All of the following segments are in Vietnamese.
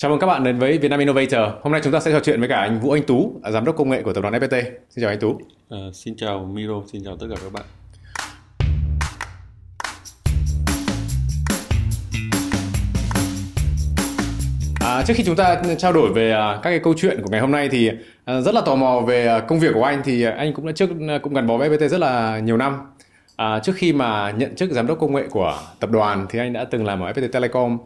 Chào mừng các bạn đến với Vietnam Innovator. Hôm nay chúng ta sẽ trò chuyện với cả anh Vũ Anh Tú, giám đốc công nghệ của tập đoàn FPT. Xin chào anh Tú. À, xin chào Miro, xin chào tất cả các bạn. À, trước khi chúng ta trao đổi về à, các cái câu chuyện của ngày hôm nay thì à, rất là tò mò về à, công việc của anh thì anh cũng đã trước cũng gắn bó với FPT rất là nhiều năm. À, trước khi mà nhận chức giám đốc công nghệ của tập đoàn thì anh đã từng làm ở FPT Telecom.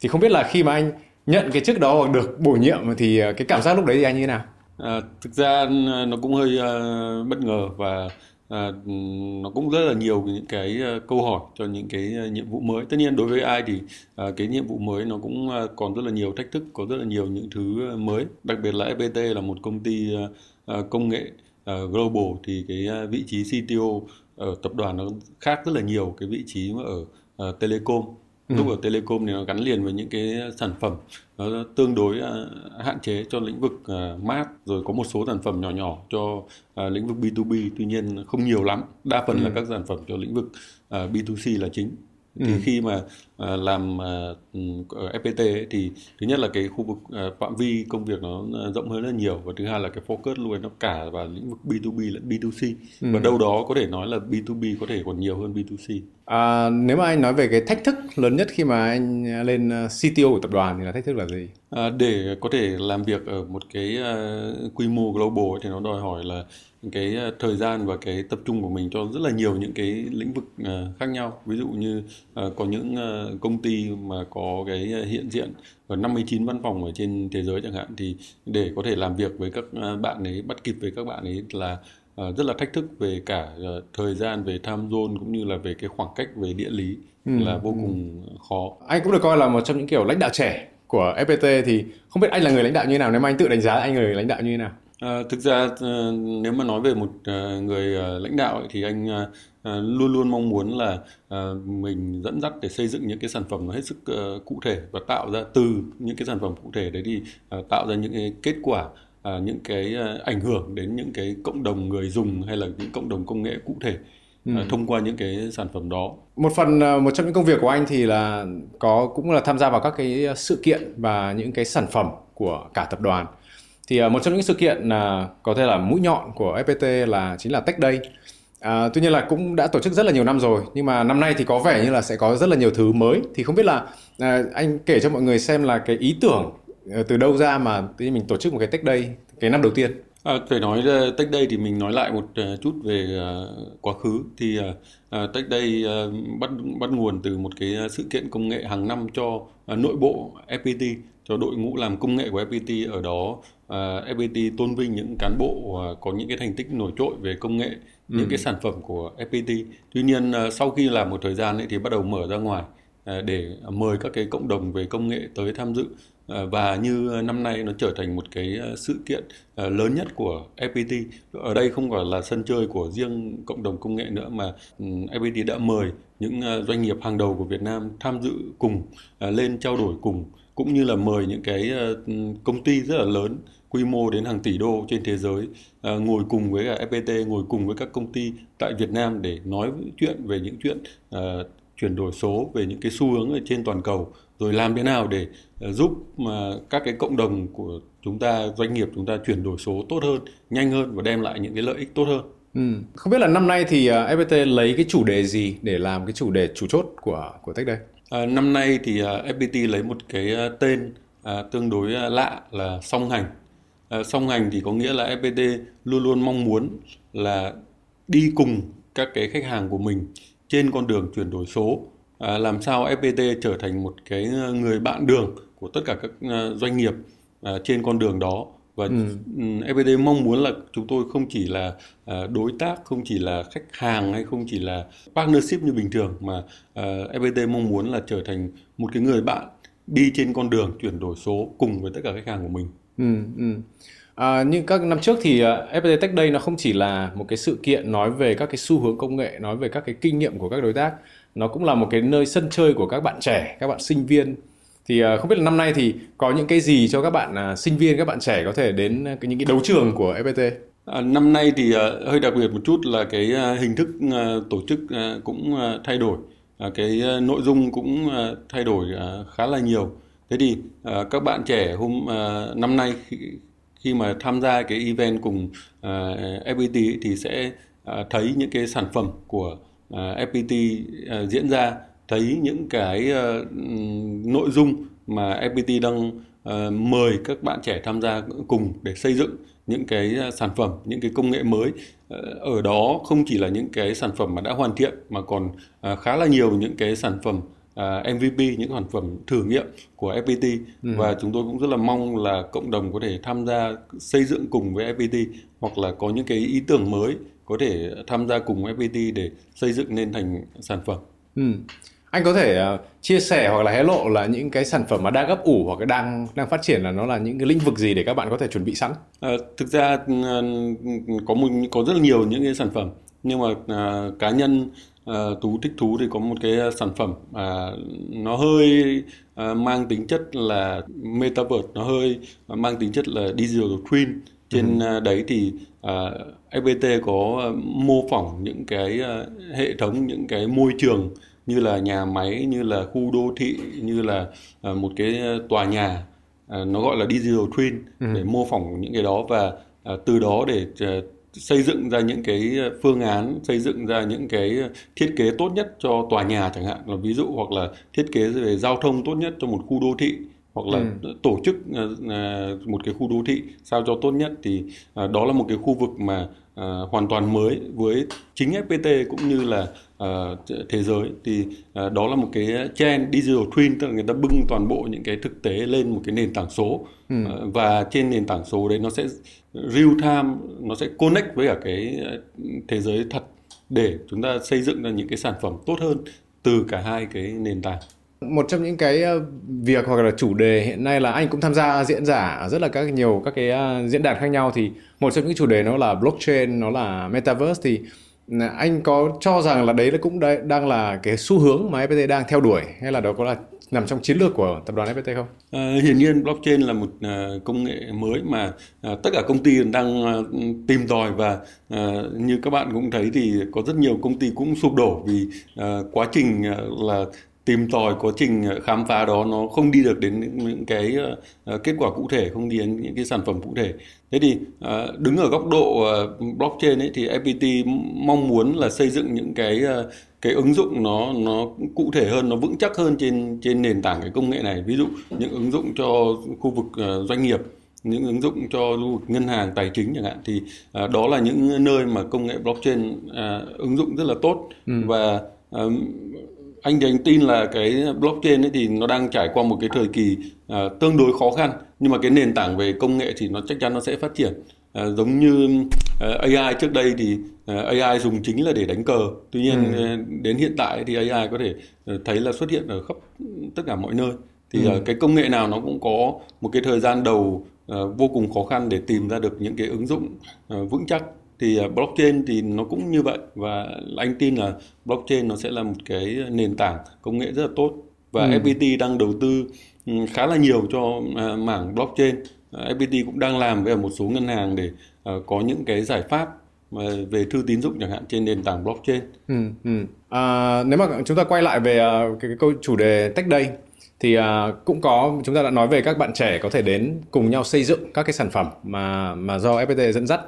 Thì không biết là khi mà anh nhận cái chức đó hoặc được bổ nhiệm thì ờ, cái cảm giác lúc đấy thì anh như thế nào? À, thực ra ừ, nó cũng hơi uh, bất ngờ và uh, nó cũng rất là nhiều những cái uh, câu hỏi cho những cái uh, nhiệm vụ mới. Tất nhiên đối với ai thì uh, cái nhiệm vụ mới nó cũng uh, còn rất là nhiều thách thức, có rất là nhiều những thứ mới. Đặc biệt là FPT là một công ty uh, công nghệ uh, global thì cái uh, vị trí CTO ở tập đoàn nó khác rất là nhiều cái vị trí mà ở uh, telecom lúc ở telecom thì nó gắn liền với những cái sản phẩm nó tương đối uh, hạn chế cho lĩnh vực uh, mát rồi có một số sản phẩm nhỏ nhỏ cho uh, lĩnh vực B2B tuy nhiên không nhiều lắm đa phần ừ. là các sản phẩm cho lĩnh vực uh, B2C là chính thì ừ. khi mà uh, làm uh, ở FPT ấy, thì thứ nhất là cái khu vực uh, phạm vi công việc nó rộng hơn rất nhiều và thứ hai là cái focus luôn nó cả vào lĩnh vực B2B lẫn B2C ừ. và đâu đó có thể nói là B2B có thể còn nhiều hơn B2C. À, nếu mà anh nói về cái thách thức lớn nhất khi mà anh lên ờ, CTO của tập đoàn thì là thách thức là gì? À, để có thể làm việc ở một cái uh, quy mô global ấy, thì nó đòi hỏi là cái ờ, thời gian và cái tập trung của mình cho rất là nhiều những cái lĩnh vực uh, khác nhau ví dụ như uh, có những uh, công ty mà có cái hiện diện ở 59 văn phòng ở trên thế giới chẳng hạn thì để có thể làm việc với các bạn ấy bắt kịp với các bạn ấy là uh, rất là thách thức về cả uh, thời gian về time zone cũng như là về cái khoảng cách về địa lý ừ. là vô cùng ừ. khó anh cũng được coi là một trong những kiểu lãnh đạo trẻ của FPT thì không biết anh là người lãnh đạo như thế nào nếu mà anh tự đánh giá anh là người lãnh đạo như thế nào À, thực ra à, nếu mà nói về một à, người à, lãnh đạo ấy, thì anh à, à, luôn luôn mong muốn là à, mình dẫn dắt để xây dựng những cái sản phẩm nó hết sức à, cụ thể và tạo ra từ những cái sản phẩm cụ thể đấy thì à, tạo ra những cái kết quả à, những cái à, ảnh hưởng đến những cái cộng đồng người dùng hay là những cộng đồng công nghệ cụ thể ừ. à, thông qua những cái sản phẩm đó. Một phần một trong những công việc của anh thì là có cũng là tham gia vào các cái sự kiện và những cái sản phẩm của cả tập đoàn thì một trong những sự kiện uh, có thể là mũi nhọn của FPT là chính là Tech Day À, tuy nhiên là cũng đã tổ chức rất là nhiều năm rồi nhưng mà năm nay thì có vẻ như là sẽ có rất là nhiều thứ mới thì không biết là à, anh kể cho mọi người xem là cái ý tưởng từ đâu ra mà mình tổ chức một cái Tech Day cái năm đầu tiên? À, phải nói uh, Tech Day thì mình nói lại một uh, chút về uh, quá khứ. Thì uh, Tech Day uh, bắt bắt nguồn từ một cái sự kiện công nghệ hàng năm cho uh, nội bộ FPT cho đội ngũ làm công nghệ của FPT ở đó uh, FPT tôn vinh những cán bộ uh, có những cái thành tích nổi trội về công nghệ ừ. những cái sản phẩm của FPT tuy nhiên uh, sau khi làm một thời gian ấy, thì bắt đầu mở ra ngoài để mời các cái cộng đồng về công nghệ tới tham dự Ờ, và như ờ, năm nay nó trở thành một cái ờ, sự kiện lớn nhất của FPT ở đây không phải là sân chơi của riêng cộng đồng công nghệ nữa mà ừ, FPT đã mời những doanh nghiệp hàng đầu của Việt Nam tham dự cùng lên trao đổi cùng cũng như là mời những cái ừ, công ty rất là lớn quy mô đến hàng tỷ đô trên thế giới à, ngồi cùng với cả FPT ngồi cùng với các công ty tại Việt Nam để nói chuyện về những chuyện à, chuyển đổi số về những cái xu hướng ở trên toàn cầu rồi làm thế nào để uh, giúp mà các cái cộng đồng của chúng ta doanh nghiệp chúng ta chuyển đổi số tốt hơn nhanh hơn và đem lại những cái lợi ích tốt hơn Ừ. Không biết là năm nay thì FPT lấy cái chủ đề gì để làm cái chủ đề chủ chốt của của Tech đây? À, năm nay thì FPT lấy một cái tên uh, tương đối lạ là song hành. Uh, song hành thì có nghĩa là FPT luôn luôn mong muốn là đi cùng các cái khách hàng của mình trên con đường chuyển đổi số. Uh, làm sao FPT trở thành một cái người bạn đường của tất cả các uh, doanh nghiệp uh, trên con đường đó và ừ. FPT mong muốn là chúng tôi không chỉ là à, đối tác không chỉ là khách hàng hay không chỉ là partnership như bình thường mà à, FPT mong muốn là trở thành một cái người bạn đi trên con đường chuyển đổi số cùng với tất cả khách hàng của mình. Ừ, ừ. À, như các năm trước thì FPT Tech Day nó không chỉ là một cái sự kiện nói về các cái xu hướng công nghệ, nói về các cái kinh nghiệm của các đối tác, nó cũng là một cái nơi sân chơi của các bạn trẻ, các bạn sinh viên. Thì à, không biết là năm nay thì có những cái gì cho các bạn à, sinh viên các bạn trẻ có thể đến à, những cái đấu trường của FPT À, năm nay thì uh, hơi đặc biệt một chút là cái uh, hình thức uh, tổ chức uh, cũng uh, thay đổi, uh, cái uh, nội dung cũng uh, thay đổi uh, khá là nhiều. thế thì các bạn trẻ hôm năm nay khi, khi mà tham gia cái event cùng FPT thì sẽ thấy những cái sản phẩm của FPT diễn ra thấy những cái nội dung mà FPT đang mời các bạn trẻ tham gia cùng để xây dựng những cái sản phẩm những cái công nghệ mới ờ, ở đó không chỉ là những cái sản phẩm mà đã hoàn thiện mà còn khá là nhiều những cái sản phẩm MVP những sản phẩm thử nghiệm của FPT ừ. và chúng tôi cũng rất là mong là cộng đồng có thể tham gia xây dựng cùng với FPT hoặc là có những cái ý tưởng mới có thể tham gia cùng FPT để xây dựng nên thành sản phẩm. Ừ. Anh có thể uh, chia sẻ hoặc là hé lộ là những cái sản phẩm mà đang gấp ủ hoặc đang đang phát triển là nó là những cái lĩnh vực gì để các bạn có thể chuẩn bị sẵn? À, thực ra uh, có một có rất là nhiều những cái sản phẩm. Nhưng mà uh, cá nhân uh, tú thích thú thì có một cái sản phẩm uh, nó hơi uh, mang tính chất là metaverse nó hơi uh, mang tính chất là digital twin. Trên uh, đấy thì uh, FPT có uh, mô phỏng những cái uh, hệ thống những cái môi trường như là nhà máy như là khu đô thị như là uh, một cái tòa nhà uh, nó gọi là digital twin ừ. để mô phỏng những cái đó và uh, từ đó để uh, xây dựng ra những cái phương án xây dựng ra những cái thiết kế tốt nhất cho tòa nhà chẳng hạn là ví dụ hoặc là thiết kế về giao thông tốt nhất cho một khu đô thị hoặc là ừ. tổ chức một cái khu đô thị sao cho tốt nhất thì đó là một cái khu vực mà hoàn toàn mới với chính FPT cũng như là thế giới thì đó là một cái trend digital twin tức là người ta bưng toàn bộ những cái thực tế lên một cái nền tảng số ừ. và trên nền tảng số đấy nó sẽ real time nó sẽ connect với cả cái thế giới thật để chúng ta xây dựng ra những cái sản phẩm tốt hơn từ cả hai cái nền tảng một trong những cái ờ, việc hoặc là chủ đề hiện nay là anh cũng tham gia diễn giả rất là các nhiều các cái ờ, diễn đàn khác nhau thì một trong những chủ đề nó là blockchain nó là metaverse thì ừ, anh có cho rằng là đấy là cũng đấy, đang là cái xu hướng mà FPT đang theo đuổi hay là đó có là nằm trong chiến lược của tập đoàn FPT không? À, hiển nhiên blockchain là một uh, công nghệ mới mà uh, tất cả công ty đang uh, tìm tòi và uh, như các bạn cũng thấy thì có rất nhiều công ty cũng sụp đổ vì uh, quá trình uh, là tìm tòi quá trình khám phá đó nó không đi được đến những cái uh, kết quả cụ thể không đi đến những cái sản phẩm cụ thể. Thế thì đứng ở góc độ blockchain ấy thì FPT mong muốn là xây dựng những cái cái ứng dụng nó nó cụ thể hơn nó vững chắc hơn trên trên nền tảng cái công nghệ này. Ví dụ những ứng dụng cho khu vực doanh nghiệp những ứng dụng cho khu vực ngân hàng tài chính chẳng hạn thì uh, đó là những nơi mà công nghệ blockchain uh, ứng dụng rất là tốt. Ừ. và uh, anh thì anh tin là cái blockchain ấy thì nó đang trải qua một cái thời kỳ uh, tương đối khó khăn. Nhưng mà cái nền tảng về công nghệ thì nó chắc chắn nó sẽ phát triển. Uh, giống như uh, AI trước đây thì uh, AI dùng chính là để đánh cờ. Tuy nhiên ừ. uh, đến hiện tại thì AI có thể thấy là xuất hiện ở khắp tất cả mọi nơi. Thì ừ. cái công nghệ nào nó cũng có một cái thời gian đầu vô cùng khó khăn để tìm ra được những cái ứng dụng vững chắc thì à, blockchain thì nó cũng như vậy và anh tin là blockchain nó sẽ là một cái nền tảng công nghệ rất là tốt và ừ. FPT đang đầu tư ừ, khá là nhiều cho à, mảng blockchain FPT cũng đang làm với một số ngân hàng để à, có những cái giải pháp về thư tín dụng chẳng hạn trên nền tảng blockchain. Ừ, ừ. À, nếu mà chúng ta quay lại về cái, cái câu chủ đề tech day thì uh, cũng có chúng ta đã nói về các bạn trẻ có thể đến cùng nhau xây dựng các cái sản phẩm mà mà do FPT dẫn dắt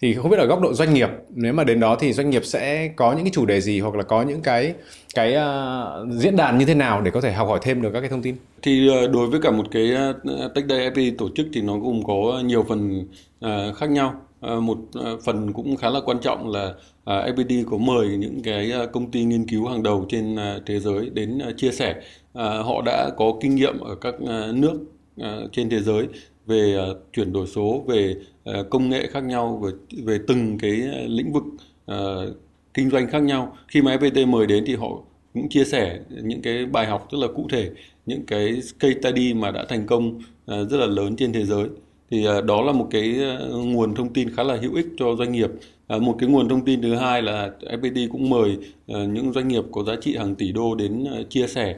thì không biết ở góc độ doanh nghiệp nếu mà đến đó thì doanh nghiệp sẽ có những cái chủ đề gì hoặc là có những cái cái uh, diễn đàn như thế nào để có thể học hỏi thêm được các cái thông tin? Thì uh, đối với cả một cái uh, Tech Day FPT tổ chức thì nó cũng có nhiều phần uh, khác nhau. Uh, một uh, phần cũng khá là quan trọng là uh, FPT có mời những cái công ty nghiên cứu hàng đầu trên uh, thế giới đến uh, chia sẻ. Uh, họ đã có kinh nghiệm ở các uh, nước uh, trên thế giới về uh, chuyển đổi số về Ờ, công nghệ khác nhau về về từng cái ờ, lĩnh vực uh, kinh doanh khác nhau. Khi mà FPT mời đến thì họ cũng chia sẻ những cái bài học rất là cụ thể những cái case study mà đã thành công rất là lớn trên thế giới. Thì đó là một cái nguồn thông tin khá là hữu ích cho doanh nghiệp. Một cái nguồn thông tin thứ hai là FPT cũng mời những doanh nghiệp có giá trị hàng tỷ đô đến chia sẻ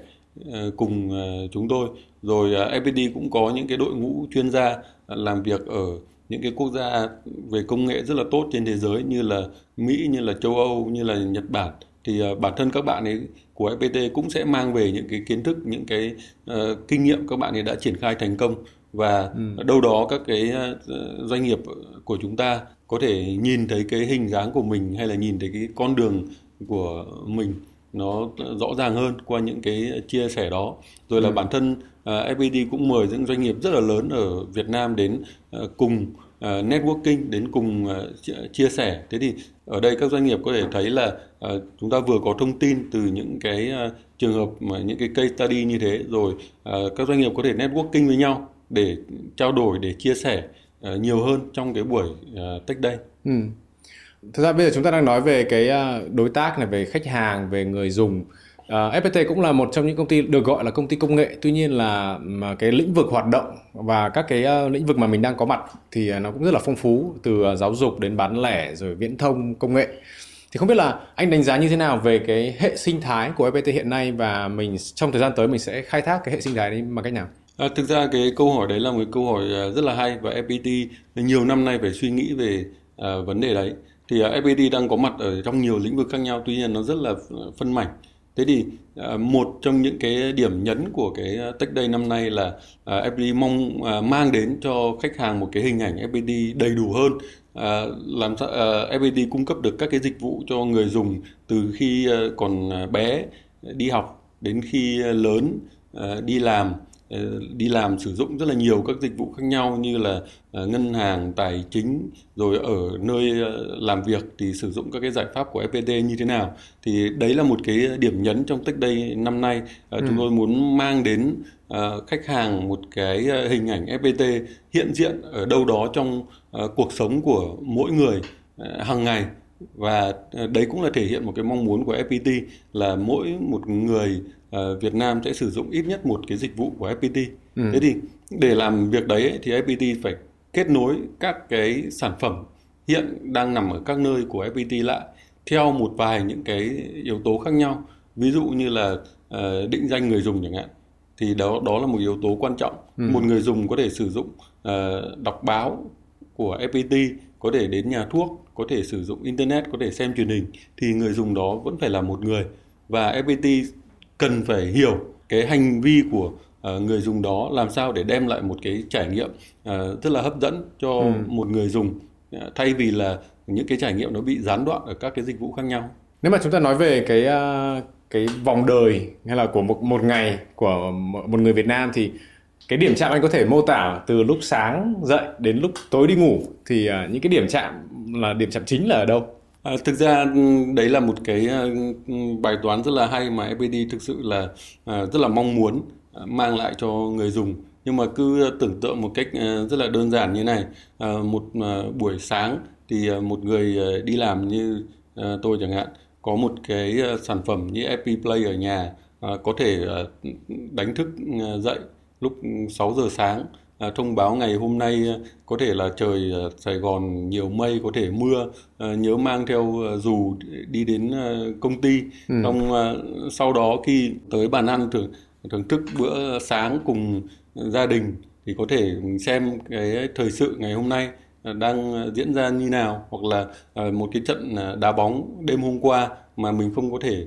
cùng chúng tôi. Rồi FPT cũng có những cái đội ngũ chuyên gia làm việc ở những cái quốc gia về công nghệ rất là tốt trên thế giới như là Mỹ, như là châu Âu, như là Nhật Bản. Thì uh, bản thân các bạn ấy của FPT cũng sẽ mang về những cái kiến thức những cái uh, kinh nghiệm các bạn ấy đã triển khai thành công. Và ừ. đâu đó các cái uh, doanh nghiệp của chúng ta có thể nhìn thấy cái hình dáng của mình hay là nhìn thấy cái con đường của mình nó rõ ràng hơn qua những cái chia sẻ đó rồi là ừ. bản thân uh, FPT cũng mời những doanh nghiệp rất là lớn ở Việt Nam đến uh, cùng uh, networking đến cùng uh, chia sẻ thế thì ở đây các doanh nghiệp có thể thấy là uh, chúng ta vừa có thông tin từ những cái trường hợp mà những cái case study như thế rồi uh, các doanh nghiệp có thể networking với nhau để trao đổi để chia sẻ uh, nhiều hơn trong cái buổi uh, tech day. Ừ. Thực ra bây giờ chúng ta đang nói về cái à, đối tác này về khách hàng về người dùng à, Uh, FPT cũng là một trong những công ty được gọi là công ty công nghệ tuy nhiên là mà cái lĩnh vực hoạt động và các cái uh, lĩnh vực mà mình đang có mặt thì nó cũng rất là phong phú từ uh, giáo dục đến bán lẻ rồi viễn thông công nghệ thì không biết là anh đánh giá như thế nào về cái hệ sinh thái của FPT hiện nay và mình trong thời gian tới mình sẽ khai thác cái hệ sinh thái đấy bằng cách nào? À, thực ra cái câu hỏi đấy là một câu hỏi rất là hay và FPT nhiều năm nay phải suy nghĩ về à, vấn đề đấy. Thì à, FPT đang có mặt ở trong nhiều lĩnh vực khác nhau, tuy nhiên nó rất là phân mảnh. Thế thì à, một trong những cái điểm nhấn của cái à, Tech Day năm nay là FPT mong mang đến cho khách hàng một cái hình ảnh FPT đầy đủ hơn làm sao FPT cung cấp được các cái dịch vụ cho người dùng từ khi còn bé đi học đến khi lớn đi làm đi làm sử dụng rất là nhiều các dịch vụ khác nhau như là ờ, ngân hàng tài chính rồi ở nơi ờ, làm việc thì sử dụng các cái giải pháp của FPT như thế nào. Thì đấy là một cái điểm nhấn trong Tech Day năm nay. Ừ. chúng tôi muốn mang đến khách hàng một cái hình ảnh FPT hiện diện ở đâu đó trong cuộc sống của mỗi người hàng ngày. Và đấy cũng là thể hiện một cái mong muốn của FPT là mỗi một người Việt Nam sẽ sử dụng ít nhất một cái dịch vụ của FPT. Ừ. Thế thì để làm việc đấy thì FPT phải kết nối các cái sản phẩm hiện đang nằm ở các nơi của FPT lại theo một vài những cái yếu tố khác nhau. Ví dụ như là uh, định danh người dùng chẳng hạn thì đó đó là một yếu tố quan trọng. Ừ. Một người dùng có thể sử dụng uh, đọc báo của FPT, có thể đến nhà thuốc, có thể sử dụng internet, có thể xem truyền hình thì người dùng đó vẫn phải là một người và FPT cần phải hiểu cái hành vi của uh, người dùng đó làm sao để đem lại một cái trải nghiệm uh, rất là hấp dẫn cho ừ. một người dùng uh, thay vì là những cái trải nghiệm nó bị gián đoạn ở các cái dịch vụ khác nhau. Nếu mà chúng ta nói về cái cái vòng đời hay là của một một ngày của một người Việt Nam thì cái điểm chạm anh có thể mô tả từ lúc sáng dậy đến lúc tối đi ngủ thì những cái điểm chạm là điểm chạm chính là ở đâu? À, thực ra ừ, đấy là một cái ờ, ừ, bài toán rất là hay mà FPT thực sự là à, rất là mong muốn à, mang lại cho người dùng. Nhưng mà cứ tưởng tượng một cách ờ, rất là đơn giản như này à, một buổi sáng thì một người đi làm như tôi chẳng hạn có một cái sản phẩm như FP Play ở nhà à, có thể đánh thức ừ, dậy lúc 6 giờ sáng à, thông báo ngày hôm nay à, có thể là trời à, Sài Gòn nhiều mây có thể mưa à, nhớ mang theo dù đi đến công ty ừ. trong à, sau đó khi tới bàn ăn thưởng thưởng thức bữa sáng cùng gia đình thì có thể xem cái thời sự ngày hôm nay đang diễn ra như nào hoặc là một cái trận đá bóng đêm hôm qua mà mình không có thể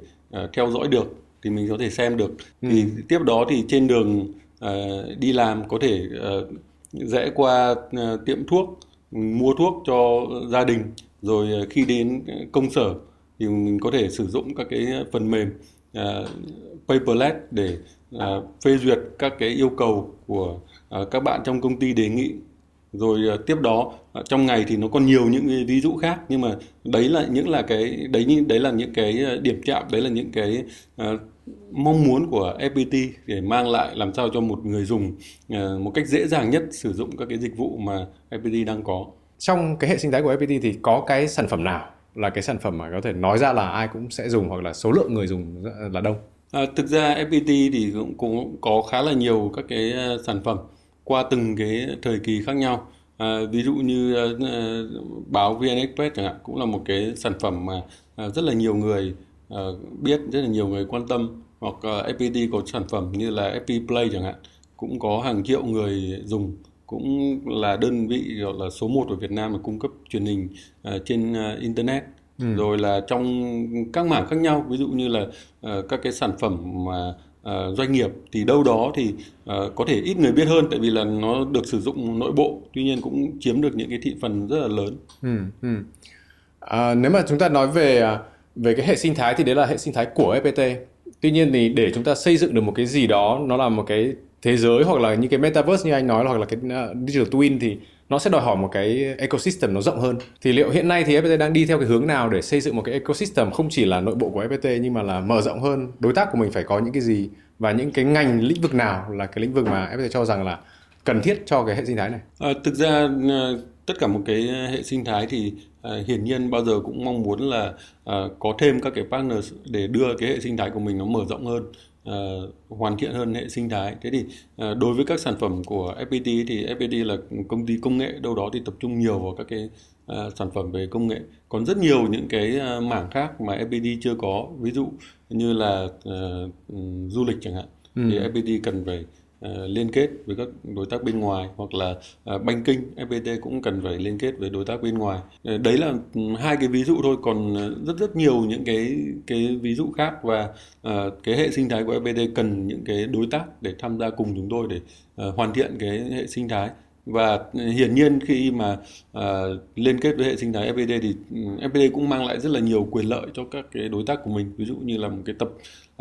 theo dõi được thì mình có thể xem được ừ. thì tiếp đó thì trên đường Ờ, đi làm có thể uh, rẽ qua uh, tiệm thuốc mua thuốc cho gia đình rồi khi đến công sở thì mình có thể sử dụng các cái phần mềm uh, paperless để uh, phê duyệt các cái yêu cầu của uh, các bạn trong công ty đề nghị. Rồi uh, tiếp đó uh, trong ngày thì nó còn nhiều những ví dụ khác nhưng mà đấy là những là cái đấy đấy là những cái điểm chạm đấy là những cái uh, mong muốn của FPT để mang lại làm sao cho một người dùng ờ, một cách dễ dàng nhất sử dụng các cái dịch vụ mà FPT đang có. Trong cái hệ sinh thái của FPT thì có cái sản phẩm nào là cái sản phẩm mà có thể nói ra là ai cũng sẽ dùng hoặc là số lượng người dùng là đông? À, thực ra FPT thì cũng, cũng có khá là nhiều các cái ờ, sản phẩm qua từng cái thời kỳ khác nhau. À, ví dụ như uh, báo VN Express chẳng hạn cũng là một cái sản phẩm mà uh, rất là nhiều người biết rất là nhiều người quan tâm hoặc uh, ờ, FPT có sản phẩm như là FP Play chẳng hạn cũng có hàng triệu người dùng cũng là đơn vị gọi là số 1 ở Việt Nam là cung cấp truyền hình uh, trên uh, internet ừ. rồi là trong các mảng khác nhau ví dụ như là uh, các cái sản phẩm mà uh, doanh nghiệp thì đâu đó thì uh, có thể ít người biết hơn tại vì là nó được sử dụng nội bộ tuy nhiên cũng chiếm được những cái thị phần rất là lớn. Ừ, ừ. À, nếu mà chúng ta nói về về cái hệ sinh thái thì đấy là hệ sinh thái của FPT. Tuy nhiên thì để chúng ta xây dựng được một cái gì đó nó là một cái thế giới hoặc là những cái metaverse như anh nói hoặc là cái ờ, digital twin thì nó sẽ đòi hỏi một cái ecosystem nó rộng hơn. Thì liệu hiện nay thì FPT đang đi theo cái hướng nào để xây dựng một cái ecosystem không chỉ là nội bộ của FPT nhưng mà là mở rộng hơn? Đối tác của mình phải có những cái gì và những cái ngành lĩnh vực nào là cái lĩnh vực mà FPT cho rằng là cần thiết cho cái hệ sinh thái này? À, thực ra ờ, tất cả một cái hệ sinh thái thì uh, hiển nhiên bao giờ cũng mong muốn là uh, có thêm các cái partners để đưa cái hệ sinh thái của mình nó mở rộng hơn uh, hoàn thiện hơn hệ sinh thái thế thì uh, đối với các sản phẩm của FPT thì FPT là công ty công nghệ đâu đó thì tập trung nhiều vào các cái uh, sản phẩm về công nghệ còn rất nhiều những cái uh, mảng khác mà FPT chưa có ví dụ như là uh, du lịch chẳng hạn ừ. thì FPT cần phải Ờ, liên kết với các đối tác bên ngoài hoặc là ờ, banking FPT cũng cần phải liên kết với đối tác bên ngoài. Ờ, đấy là ừ, hai cái ví dụ thôi. Còn rất rất nhiều những cái cái ví dụ khác và cái hệ sinh thái của FPT cần những cái đối tác để tham gia cùng chúng tôi để hoàn thiện cái hệ sinh thái. Và ừ, hiển nhiên khi mà uh, liên kết với hệ sinh thái FPT thì ừ, FPT cũng mang lại rất là nhiều quyền lợi cho các cái đối tác của mình. Ví dụ như là một cái tập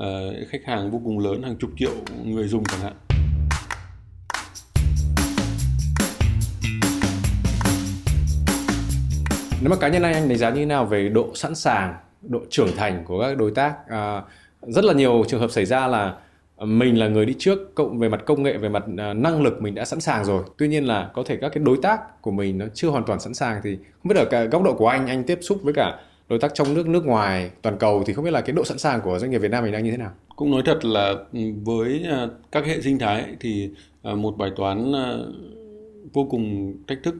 uh, khách hàng vô cùng lớn hàng chục triệu người dùng chẳng hạn. Nếu mà cá nhân anh anh đánh giá như thế nào về độ sẵn sàng độ trưởng thành của các đối tác? À, rất là nhiều trường hợp xảy ra là mình là người đi trước cộng về mặt công nghệ về mặt à, năng lực mình đã sẵn sàng rồi. Tuy nhiên là có thể các cái đối tác của mình nó chưa hoàn toàn sẵn sàng thì không biết ở cả góc độ của anh anh tiếp xúc với cả đối tác trong nước nước ngoài toàn cầu thì không biết là cái độ sẵn sàng của doanh nghiệp Việt Nam mình đang như thế nào? Cũng nói thật là với à, các hệ sinh thái thì à, một bài toán vô cùng thách thức.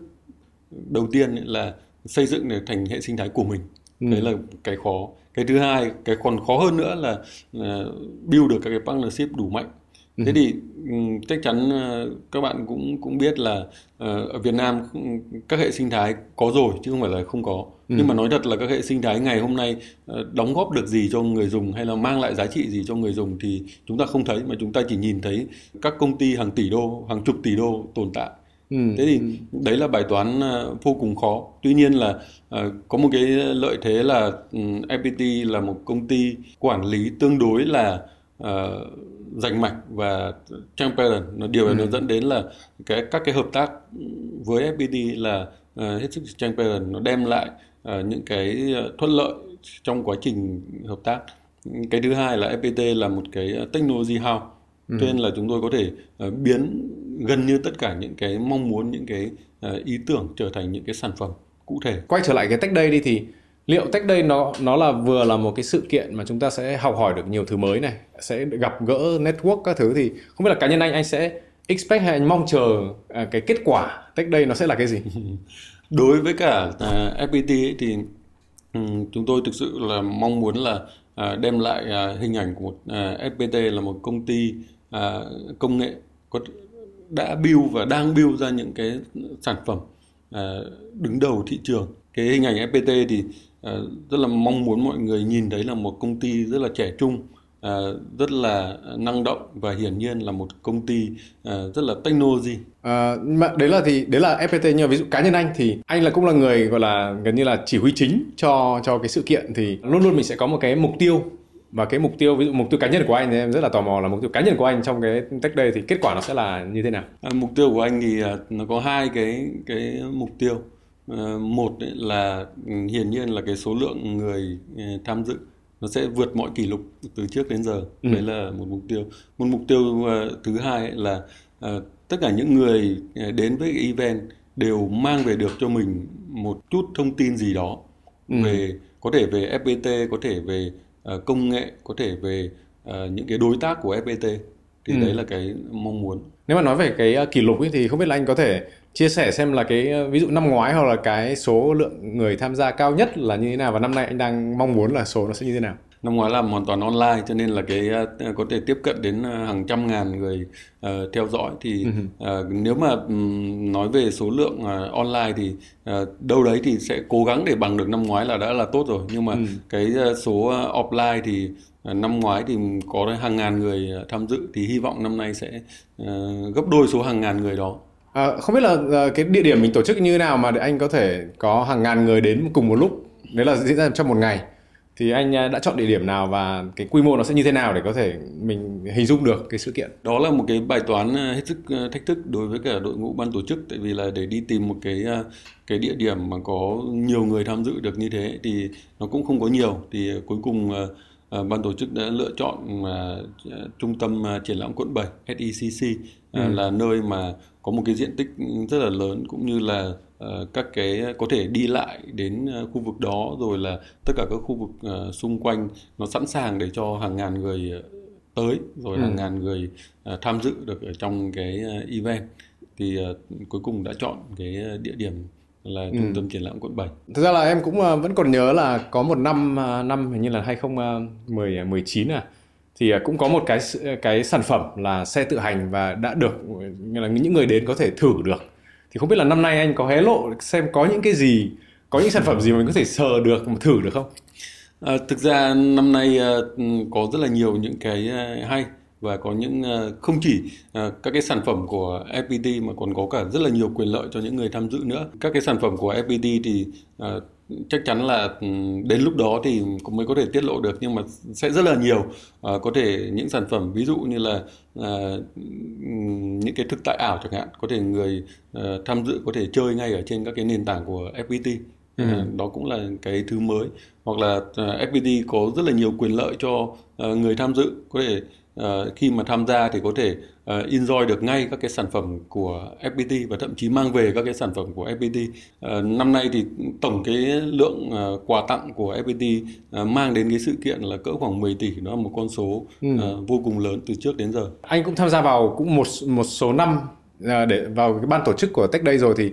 Đầu tiên là xây dựng để thành hệ sinh thái của mình ừ. đấy là cái khó cái thứ hai cái còn khó hơn nữa là, là build được các cái partnership đủ mạnh ừ. thế thì ừ, chắc chắn ờ, các bạn cũng cũng biết là ờ, ở Việt Nam các hệ sinh thái có rồi chứ không phải là không có ừ. nhưng mà nói thật là các hệ sinh thái ngày hôm nay ờ, đóng góp được gì cho người dùng hay là mang lại giá trị gì cho người dùng thì chúng ta không thấy mà chúng ta chỉ nhìn thấy các công ty hàng tỷ đô hàng chục tỷ đô tồn tại Ừ. Thế thì đấy là bài toán ờ, vô cùng khó. Tuy nhiên là uh, có một cái lợi thế là ừ, FPT là một công ty quản lý tương đối là uh, rành mạch và transparent. Nó điều này ừ. nó dẫn đến là cái các cái hợp tác với FPT là uh, hết sức transparent. Nó đem lại uh, những cái thuận lợi trong quá trình hợp tác. Cái thứ hai là FPT là một cái technology house. Ừ. Cho nên là chúng tôi có thể uh, biến gần như tất cả những cái mong muốn những cái uh, ý tưởng trở thành những cái sản phẩm cụ thể. Quay trở lại cái tech day đi thì liệu tech day nó nó là vừa là một cái sự kiện mà chúng ta sẽ học hỏi được nhiều thứ mới này sẽ gặp gỡ network các thứ thì không biết là cá nhân anh anh sẽ expect hay anh mong chờ uh, cái kết quả tech day nó sẽ là cái gì? Đối với cả uh, FPT ấy, thì um, chúng tôi thực sự là mong muốn là uh, đem lại hình ảnh của FPT là một công ty công nghệ có đã build và đang build ra những cái sản phẩm à, đứng đầu thị trường. Cái hình ảnh FPT thì à, rất là mong muốn mọi người nhìn thấy là một công ty rất là trẻ trung à, rất là năng động và hiển nhiên là một công ty rất là technology. À, mà đấy là thì đấy là FPT nhưng mà ví dụ cá nhân anh thì anh là cũng là người gọi là gần như là chỉ huy chính cho cho cái sự kiện thì luôn luôn mình sẽ có một cái mục tiêu và cái mục tiêu ví dụ mục tiêu cá nhân của anh thì em rất là tò mò là mục tiêu cá nhân của anh trong cái tech day thì kết quả nó sẽ là như thế nào à, mục tiêu của anh thì à, nó có hai cái cái mục tiêu à, một là hiển nhiên là cái số lượng người à, tham dự nó sẽ vượt mọi kỷ lục từ trước đến giờ ừ. đấy là một mục tiêu một mục tiêu thứ hai là tất cả những người đến với event đều mang về được cho mình một chút thông tin gì đó ừ. về có thể về FPT có thể về công nghệ có thể về uh, những cái đối tác của FPT thì ừ. đấy là cái mong muốn. Nếu mà nói về cái uh, kỷ lục ấy, thì không biết là anh có thể chia sẻ xem là cái ví dụ năm ngoái hoặc là cái số lượng người tham gia cao nhất là như thế nào và năm nay anh đang mong muốn là số nó sẽ như thế nào năm ngoái làm hoàn toàn online cho nên là cái uh, có thể tiếp cận đến hàng trăm ngàn người uh, theo dõi. Thì uh, nếu mà um, nói về số lượng uh, online thì uh, đâu đấy thì sẽ cố gắng để bằng được năm ngoái là đã là tốt rồi. Nhưng mà ừ. cái uh, số uh, offline thì uh, năm ngoái thì có hàng ngàn người uh, tham dự. Thì hy vọng năm nay sẽ uh, gấp đôi số hàng ngàn người đó. À, không biết là uh, cái địa điểm mình tổ chức như thế nào mà để anh có thể có hàng ngàn người đến cùng một lúc. Đấy là diễn ra trong một ngày thì anh đã chọn địa điểm nào và cái quy mô nó sẽ như thế nào để có thể mình hình dung được cái sự kiện? Đó là một cái bài toán hết sức thách thức đối với cả đội ngũ ban tổ chức. Tại vì là để đi tìm một cái cái địa điểm mà có nhiều người tham dự được như thế thì nó cũng không có nhiều. Thì cuối cùng ban tổ chức đã lựa chọn trung tâm triển lãm quận 7 SECC ừ. là nơi mà có một cái diện tích rất là lớn cũng như là các cái có thể đi lại đến uh, khu vực đó rồi là tất cả các khu vực uh, xung quanh nó sẵn sàng để cho hàng ngàn người tới rồi ừ. hàng ngàn người uh, tham dự được ở trong cái event thì uh, cuối cùng đã chọn cái địa điểm là trung ừ. tâm triển lãm quận 7. Thực ra là em cũng vẫn còn nhớ là có một năm năm hình như là 2019 à thì cũng có một cái cái sản phẩm là xe tự hành và đã được là những người đến có thể thử được thì không biết là năm nay anh có hé lộ xem có những cái gì có những sản phẩm gì mà mình có thể sờ được mà thử được không? À, thực ra năm nay à, có rất là nhiều những cái à, hay và có những à, không chỉ các cái sản phẩm của FPT mà còn có cả rất là nhiều quyền lợi cho những người tham dự nữa. Các cái sản phẩm của FPT thì chắc chắn là ừ, đến lúc đó thì cũng mới có thể tiết lộ được nhưng mà sẽ rất là nhiều. À, có thể những sản phẩm ví dụ như là à, những cái thực tại ảo chẳng hạn có thể người à, tham dự có thể chơi ngay ở trên các cái nền tảng của FPT ừ. à, đó cũng là cái thứ mới. Hoặc là à, FPT có rất là nhiều quyền lợi cho à, người tham dự. Có thể uh, khi mà tham gia thì có thể uh, enjoy được ngay các cái sản phẩm của FPT và thậm chí mang về các cái sản phẩm của FPT. Uh, năm nay thì tổng cái lượng uh, quà tặng của FPT uh, mang đến cái sự kiện là cỡ khoảng 10 tỷ, đó là một con số ừ. uh, vô cùng lớn từ trước đến giờ. Anh cũng tham gia vào cũng một một số năm uh, để vào cái ban tổ chức của Tech Day rồi thì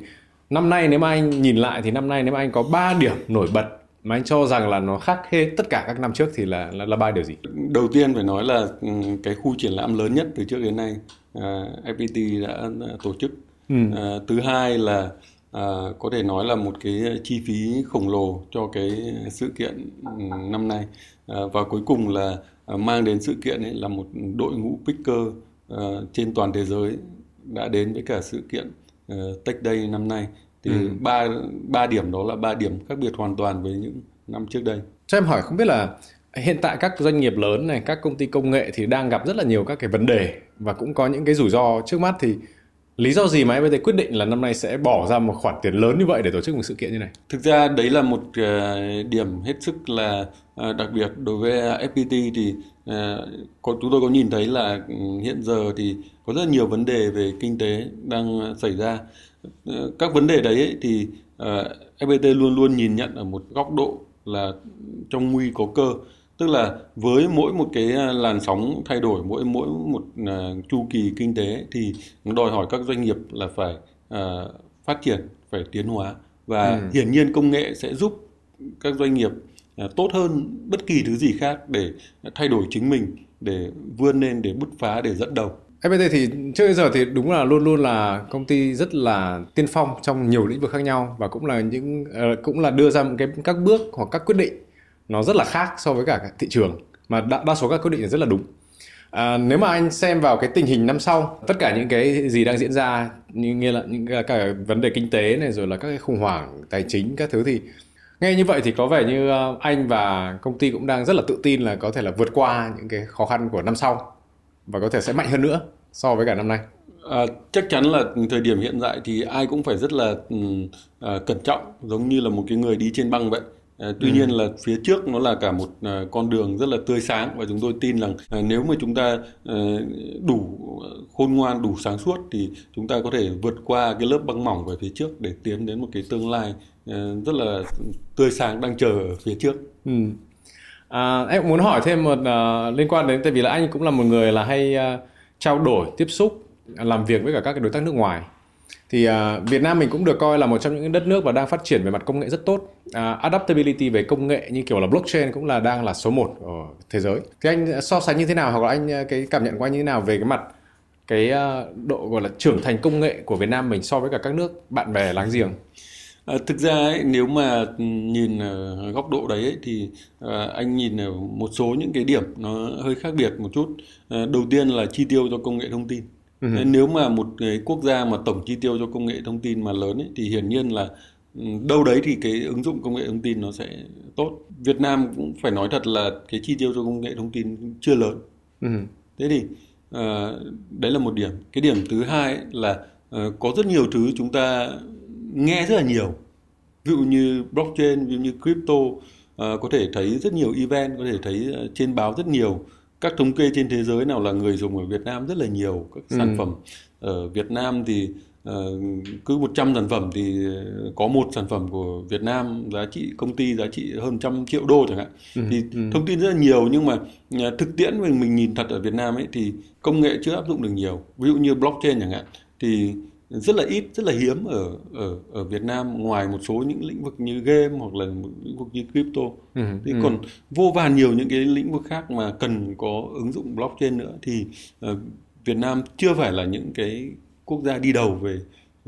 năm nay nếu mà anh nhìn lại thì năm nay nếu mà anh có 3 điểm nổi bật mà anh cho rằng là nó khác hết tất cả các năm trước thì là là, là ba điều gì? Đầu tiên phải nói là ừ, cái khu triển lãm lớn nhất từ trước đến nay uh, à, FPT đã tổ chức. Ừ. Uh, thứ hai là uh, có thể nói là một cái chi phí khổng lồ cho cái sự kiện ừ, năm nay uh, và cuối cùng là uh, mang đến sự kiện ấy là một đội ngũ picker uh, trên toàn thế giới đã đến với cả sự kiện uh, Tech Day năm nay thì ừ. ba ừ. ba điểm đó là ba điểm khác biệt hoàn toàn với những năm trước đây. Cho em hỏi không biết là hiện tại các doanh nghiệp lớn này, các công ty công nghệ thì đang gặp rất là nhiều các cái vấn đề và cũng có những cái rủi ro trước mắt thì lý do gì mà FPT quyết định là năm nay sẽ bỏ ra một khoản tiền lớn như vậy để tổ chức một sự kiện như này? Thực ra đấy là một uh, điểm hết sức là uh, đặc biệt đối với FPT thì có, chúng tôi có nhìn thấy là uh, hiện giờ thì có rất nhiều vấn đề về kinh tế đang xảy ra Ờ, các vấn đề đấy ấy, thì uh, ờ, FPT luôn luôn nhìn nhận ở một góc độ là trong nguy có cơ. Tức là với mỗi một cái ờ, làn sóng thay đổi mỗi mỗi một uh, chu kỳ kinh tế thì nó đòi hỏi các doanh nghiệp là phải uh, phát triển phải tiến hóa. Và ừ. hiển nhiên công nghệ sẽ giúp các doanh nghiệp uh, tốt hơn bất kỳ thứ gì khác để thay đổi chính mình để vươn lên để bứt phá để dẫn đầu FPT thì trước bây giờ thì đúng là luôn luôn là công ty rất là tiên phong trong nhiều lĩnh vực khác nhau và cũng là những ờ, cũng là đưa ra một cái các bước hoặc các quyết định nó rất là khác so với cả thị trường mà đa, đa số các quyết định rất là đúng. À, nếu mà anh xem vào cái tình hình năm sau tất cả những cái gì đang diễn ra như nghĩa là những cái, cả vấn đề kinh tế này rồi là các cái khủng hoảng tài chính các thứ thì nghe như vậy thì có vẻ như ờ, anh và công ty cũng đang rất là tự tin là có thể là vượt qua những cái khó khăn của năm sau và có thể sẽ mạnh hơn nữa so với cả năm nay? À, chắc chắn là thời điểm hiện tại thì ai cũng phải rất là uh, cẩn trọng giống như là một cái người đi trên băng vậy. À, tuy ừ. nhiên là phía trước nó là cả một uh, con đường rất là tươi sáng và chúng tôi tin rằng uh, nếu mà chúng ta đủ khôn ngoan đủ sáng suốt thì chúng ta có thể vượt qua cái lớp băng mỏng về phía trước để tiến đến một cái tương lai rất là tươi sáng đang chờ ở phía trước. Ừ. À, em muốn hỏi thêm một uh, liên quan đến tại vì là anh cũng là một người là hay uh, trao đổi tiếp xúc làm việc với cả các cái đối tác nước ngoài thì uh, Việt Nam mình cũng được coi là một trong những đất nước và đang phát triển về mặt công nghệ rất tốt. Uh, adaptability về công nghệ như kiểu là blockchain cũng là đang là số 1 ở thế giới. Thì anh so sánh như thế nào hoặc là anh cái cảm nhận của anh như thế nào về cái mặt cái uh, độ gọi là trưởng thành công nghệ của Việt Nam mình so với cả các nước bạn bè láng giềng? À, thực ra ấy, nếu mà nhìn ở góc độ đấy ấy, thì à, anh nhìn ở một số những cái điểm nó hơi khác biệt một chút. À, đầu tiên là chi tiêu cho công nghệ thông tin. Uh-huh. Nếu mà một cái quốc gia mà tổng chi tiêu cho công nghệ thông tin mà lớn ấy, thì hiển nhiên là ừ, đâu đấy thì cái ứng dụng công nghệ thông tin nó sẽ tốt. Việt Nam cũng phải nói thật là cái chi tiêu cho công nghệ thông tin chưa lớn. Uh-huh. Thế thì à, đấy là một điểm. Cái điểm thứ hai ấy là à, có rất nhiều thứ chúng ta nghe rất là nhiều ví dụ như blockchain ví dụ như crypto uh, có thể thấy rất nhiều event có thể thấy uh, trên báo rất nhiều các thống kê trên thế giới nào là người dùng ở Việt Nam rất là nhiều các ừ. sản phẩm ở Việt Nam thì uh, cứ 100 sản phẩm thì có một sản phẩm của Việt Nam giá trị công ty giá trị hơn trăm triệu đô chẳng hạn ừ. thì ừ. thông tin rất là nhiều nhưng mà thực tiễn mình mình nhìn thật ở Việt Nam ấy thì công nghệ chưa áp dụng được nhiều ví dụ như blockchain chẳng hạn thì rất là ít rất là hiếm ở ở ở Việt Nam ngoài một số những lĩnh vực như game hoặc là một lĩnh vực như crypto. Ừ, thì ừ. còn vô vàn nhiều những cái lĩnh vực khác mà cần có ứng dụng blockchain nữa thì uh, Việt Nam chưa phải là những cái quốc gia đi đầu về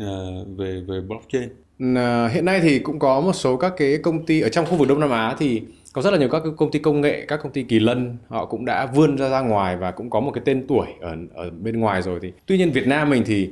uh, về về blockchain. Uh, hiện nay thì cũng có một số các cái công ty ở trong khu vực Đông Nam Á thì có rất là nhiều các công ty công nghệ các công ty kỳ lân họ cũng đã vươn ra ra ngoài và cũng có một cái tên tuổi ở ở bên ngoài rồi thì. Tuy nhiên Việt Nam mình thì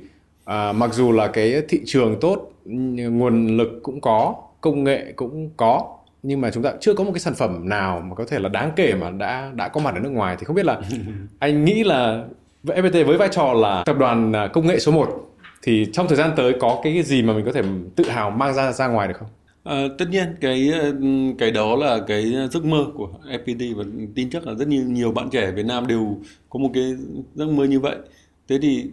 à, mặc dù là cái thị trường tốt nguồn lực cũng có công nghệ cũng có nhưng mà chúng ta chưa có một cái sản phẩm nào mà có thể là đáng kể mà đã đã có mặt ở nước ngoài thì không biết là anh nghĩ là FPT với vai trò là tập đoàn à, công nghệ số 1 thì trong thời gian tới có cái gì mà mình có thể tự hào mang ra ra ngoài được không? À, tất nhiên cái cái đó là cái giấc mơ của FPT và tin chắc là rất nhiều nhiều bạn trẻ Việt Nam đều có một cái giấc mơ như vậy thế thì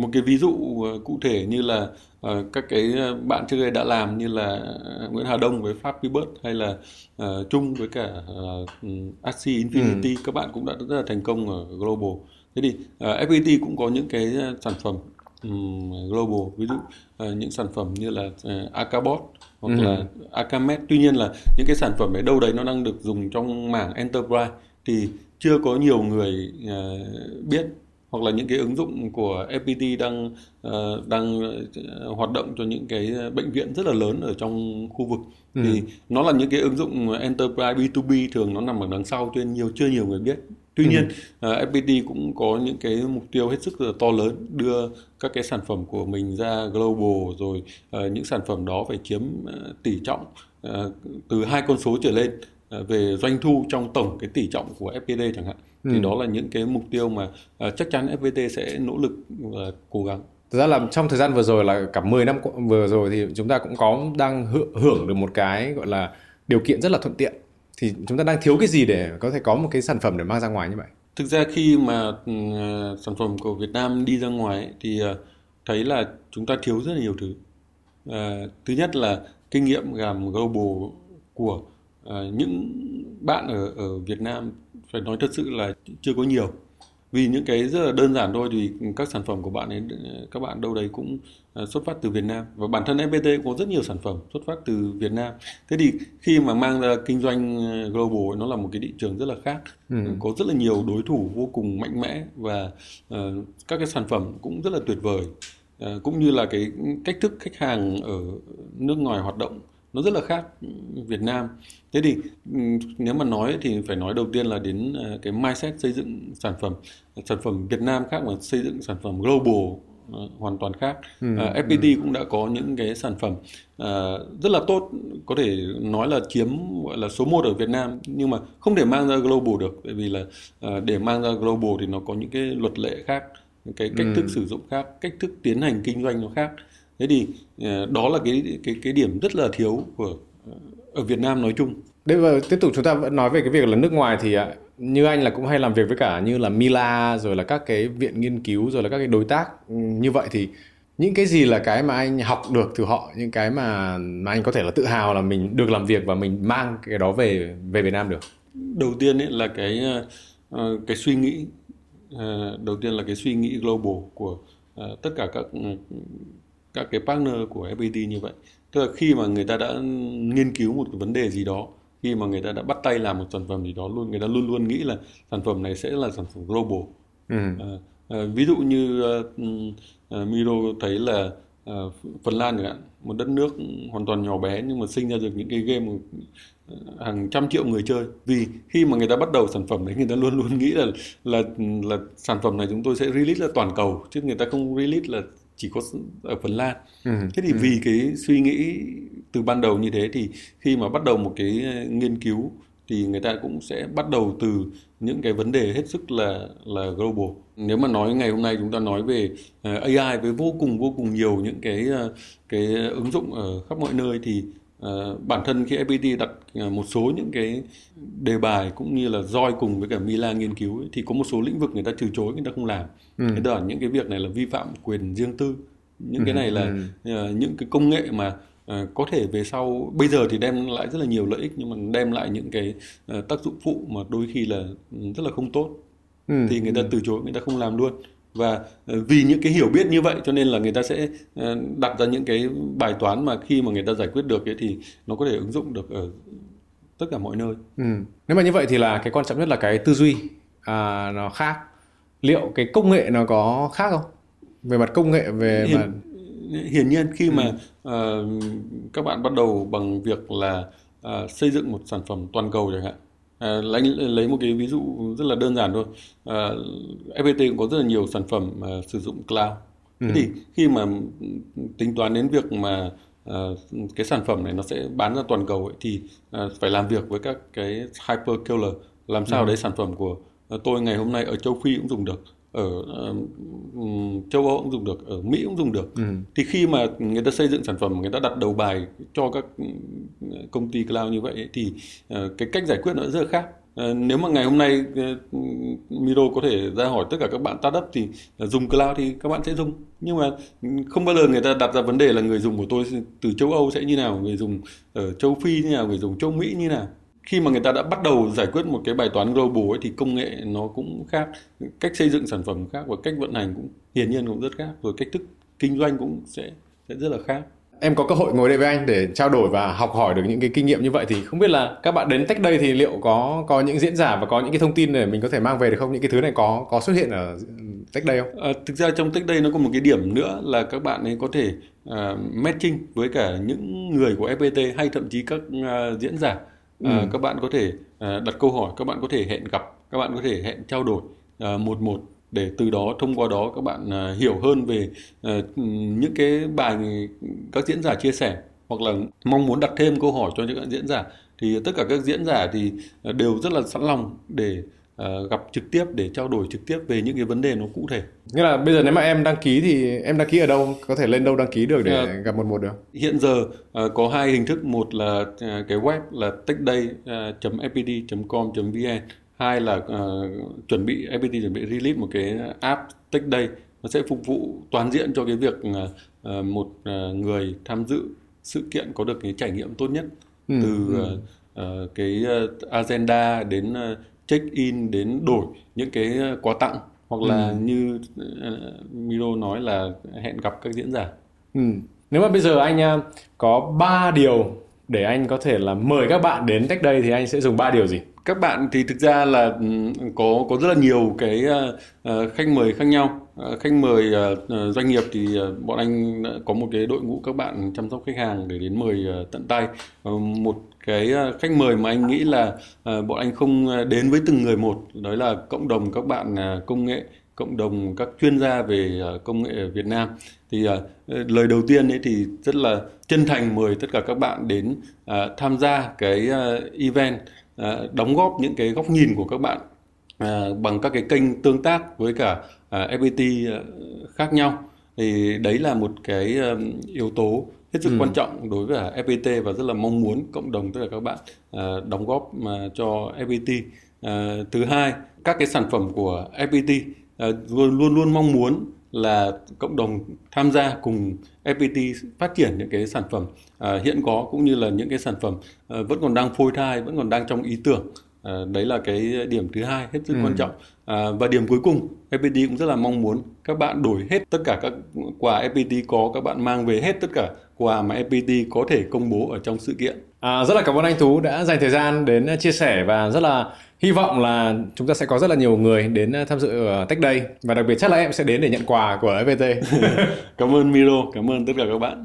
một cái ví dụ ờ, cụ thể như là ờ, các cái ờ, bạn trước đây đã làm như là Nguyễn Hà Đông với Pháp Pibert hay là Trung với cả Axie Infinity ừ. các bạn cũng đã rất là thành công ở global thế thì FPT cũng có những cái sản phẩm global ví dụ những sản phẩm như là Akabot hoặc ừ. là Akamet tuy nhiên là những cái sản phẩm ở đâu đấy nó đang được dùng trong mảng enterprise thì chưa có nhiều người biết hoặc là những cái ứng dụng của FPT đang uh, đang uh, hoạt động cho những cái bệnh viện rất là lớn ở trong khu vực ừ. thì nó là những cái ứng dụng enterprise B2B thường nó nằm ở đằng sau cho nên nhiều chưa nhiều người biết tuy ừ. nhiên uh, ờ, FPT cũng có những cái mục tiêu hết sức là to lớn đưa các cái sản phẩm của mình ra global rồi uh, những sản phẩm đó phải chiếm uh, tỷ trọng từ hai con số trở lên về doanh thu trong tổng cái tỷ trọng của FPT chẳng hạn thì ừ. đó là những cái mục tiêu mà uh, chắc chắn FPT sẽ nỗ lực và cố gắng Thực ra là trong thời gian vừa rồi là cả 10 năm vừa rồi thì chúng ta cũng có đang hưởng được một cái gọi là điều kiện rất là thuận tiện. Thì chúng ta đang thiếu cái gì để có thể có một cái sản phẩm để mang ra ngoài như vậy? Thực ra khi mà uh, sản phẩm của Việt Nam đi ra ngoài thì thấy là chúng ta thiếu rất là nhiều thứ. Uh, thứ nhất là kinh nghiệm làm global của uh, những bạn ở ở Việt Nam phải nói thật sự là chưa có nhiều. Vì những cái rất là đơn giản thôi thì các sản phẩm của bạn ấy các bạn đâu đấy cũng à, xuất phát từ Việt Nam. Và bản thân FPT có rất nhiều sản phẩm xuất phát từ Việt Nam. Thế thì khi mà mang ra kinh doanh à, global nó là một cái thị trường rất là khác. Ừ. có rất là nhiều đối thủ vô cùng mạnh mẽ và uh, các cái sản phẩm cũng rất là tuyệt vời. Uh, cũng như là cái cách thức khách hàng ở nước ngoài hoạt động nó rất là khác Việt Nam thế thì nếu mà nói thì phải nói đầu tiên là đến ờ, cái mindset xây dựng sản phẩm sản phẩm Việt Nam khác mà xây dựng sản phẩm global ờ, hoàn toàn khác. Ừ, uh, ờ, FPT ừ. cũng đã có những cái sản phẩm uh, rất là tốt, có thể nói là chiếm gọi là số 1 ở Việt Nam nhưng mà không thể mang ra global được, bởi vì là uh, để mang ra global thì nó có những cái luật lệ khác, cái cách ừ. thức sử dụng khác, cách thức tiến hành kinh doanh nó khác. Thế thì uh, đó là cái cái cái điểm rất là thiếu của ở Việt Nam nói chung. Đây và tiếp tục chúng ta vẫn nói về cái việc là nước ngoài thì à, như anh là cũng hay làm việc với cả như là Mila rồi là các cái viện nghiên cứu rồi là các cái đối tác ừ, như vậy thì những cái gì là cái mà anh học được từ họ những cái mà mà anh có thể là tự hào là mình được làm việc và mình mang cái đó về về Việt Nam được đầu tiên ấy là cái uh, cái suy nghĩ uh, đầu tiên là cái suy nghĩ global của tất cả các các cái partner của FPT như vậy tức là khi mà người ta đã nghiên cứu một cái vấn đề gì đó khi mà người ta đã bắt tay làm một sản phẩm gì đó luôn người ta luôn luôn nghĩ là sản phẩm này sẽ là sản phẩm global ừ. à, à, ví dụ như uh, uh, Miro thấy là uh, Phần Lan chẳng hạn một đất nước hoàn toàn nhỏ bé nhưng mà sinh ra được những cái game hàng trăm triệu người chơi vì khi mà người ta bắt đầu sản phẩm đấy người ta luôn luôn nghĩ là là là sản phẩm này chúng tôi sẽ release là toàn cầu chứ người ta không release là chỉ có ở Phần Lan. Ừ. Thế thì ừ. vì cái suy nghĩ từ ban đầu như thế thì khi mà bắt đầu một cái ờ, nghiên cứu thì người ta cũng sẽ bắt đầu từ những cái vấn đề hết sức là là global. Nếu mà nói ngày hôm nay chúng ta nói về ờ, AI với vô cùng vô cùng nhiều những cái ờ, cái ứng dụng ở khắp mọi nơi thì bản thân khi FPT đặt một số những cái đề bài cũng như là roi cùng với cả Mila nghiên cứu ấy, thì có một số lĩnh vực người ta từ chối người ta không làm ừ. thế là những cái việc này là vi phạm quyền riêng tư những ừ. cái này là ừ. uh, những cái công nghệ mà có thể về sau bây giờ thì đem lại rất là nhiều lợi ích nhưng mà đem lại những cái tác dụng phụ mà đôi khi là rất là không tốt ừ. thì người ta ừ. từ chối người ta không làm luôn và vì những cái hiểu biết như vậy cho nên là người ta sẽ đặt ra những cái bài toán mà khi mà người ta giải quyết được ấy thì nó có thể ứng dụng được ở tất cả mọi nơi. Ừ. Nếu mà như vậy thì là cái quan trọng nhất là cái tư duy à, nó khác liệu cái công nghệ nó có khác không về mặt công nghệ về hiển, mặt... hiển nhiên khi ừ. mà uh, các bạn bắt đầu bằng việc là uh, xây dựng một sản phẩm toàn cầu chẳng hạn À, lấy lấy một cái ví dụ rất là đơn giản thôi. À, FPT cũng có rất là nhiều sản phẩm uh, sử dụng cloud. Ừ. Thì khi mà tính toán đến việc mà uh, cái sản phẩm này nó sẽ bán ra toàn cầu ấy, thì uh, phải làm việc với các cái hyper killer làm sao ừ. đấy sản phẩm của Ờ, tôi ngày hôm nay ở châu Phi cũng dùng được ở uh, châu Âu cũng dùng được ở Mỹ cũng dùng được. Ừ. thì khi mà người ta xây dựng sản phẩm người ta đặt đầu bài cho các công ty cloud như vậy thì uh, cái cách giải quyết nó rất là khác. Uh, nếu mà ngày hôm nay uh, Miro có thể ra hỏi tất cả các bạn startup thì dùng cloud thì các bạn sẽ dùng. Nhưng mà không bao giờ người ta đặt ra vấn đề là người dùng của tôi từ châu Âu sẽ như nào người dùng ở châu Phi như nào người dùng châu Mỹ như nào khi mà người ta đã bắt đầu giải quyết một cái bài toán global ấy thì công nghệ nó cũng khác cách xây dựng sản phẩm khác và cách vận hành cũng hiển nhiên cũng rất khác. Rồi cách thức kinh doanh cũng sẽ sẽ rất là khác. Em có cơ hội ngồi đây với anh để trao đổi và học hỏi được những cái kinh nghiệm như vậy thì không biết là các bạn đến tech đây thì liệu có có những diễn giả và có những cái thông tin để mình có thể mang về được không? Những cái thứ này có có xuất hiện ở tech đây không? À, thực ra trong tech đây nó có một cái điểm nữa là các bạn ấy có thể uh, matching với cả những người của FPT hay thậm chí các uh, diễn giả ừ. à, các bạn có thể à, đặt câu hỏi các bạn có thể hẹn gặp các bạn có thể hẹn trao đổi à, một một để từ đó thông qua đó các bạn à, hiểu hơn về à, những cái bài các diễn giả chia sẻ hoặc là mong muốn đặt thêm câu hỏi cho những diễn giả thì tất cả các diễn giả thì đều rất là sẵn lòng để uh, gặp trực tiếp để trao đổi trực tiếp về những cái vấn đề nó cụ thể. Nghĩa là bây giờ nếu mà em đăng ký thì em đăng ký ở đâu? Có thể lên đâu đăng ký được để uh, gặp một một được? Hiện giờ uh, có hai hình thức, một là uh, cái web là techday.fpd.com.vn, hai là uh, chuẩn bị FPT chuẩn bị release một cái app techday nó sẽ phục vụ toàn diện cho cái việc uh, một uh, người tham dự sự kiện có được cái trải nghiệm tốt nhất ừ, từ ừ. Uh, cái agenda đến check in đến đổi những cái ờ, quà tặng hoặc là ừ. như uh, Miro nói là hẹn gặp các diễn giả. Ừ. Nếu mà bây giờ anh uh, có 3 điều để anh có thể là mời các bạn đến cách đây thì anh sẽ dùng ba điều gì? Các bạn thì thực ra là ừ, có có rất là nhiều cái uh, khách mời khác nhau. Uh, khách mời uh, doanh nghiệp thì bọn anh có một cái đội ngũ các bạn chăm sóc khách hàng để đến mời tận tay. Một cái khách mời mà anh nghĩ là bọn anh không đến với từng người một, đó là cộng đồng các bạn công nghệ cộng đồng các chuyên gia về công nghệ ở Việt Nam. Thì uh, lời đầu tiên ấy thì rất là chân thành mời tất cả các bạn đến uh, tham gia cái event đóng góp những cái góc nhìn của các bạn bằng các cái kênh tương tác với cả FPT khác nhau. Thì đấy là một cái yếu tố hết sức ừ. quan trọng đối với FPT và rất là mong muốn cộng đồng tất cả các bạn đóng góp cho FPT thứ hai các cái sản phẩm của FPT Ờ, luôn luôn luôn mong muốn là cộng đồng tham gia cùng FPT phát triển những cái sản phẩm ờ, hiện có cũng như là những cái sản phẩm ờ, vẫn còn đang phôi thai, vẫn còn đang trong ý tưởng. À, đấy là cái điểm thứ hai hết sức Ừ. quan trọng à, và điểm cuối cùng FPT cũng rất là mong muốn các bạn đổi hết tất cả các quà FPT có các bạn mang về hết tất cả quà mà FPT có thể công bố ở trong sự kiện À, rất là cảm ơn anh Tú đã dành thời gian đến uh, chia sẻ và rất là hy vọng là chúng ta sẽ có rất là nhiều người đến uh, tham dự ở Tech Day và đặc biệt chắc là em sẽ đến để nhận quà của FPT. cảm ơn Miro cảm ơn tất cả các bạn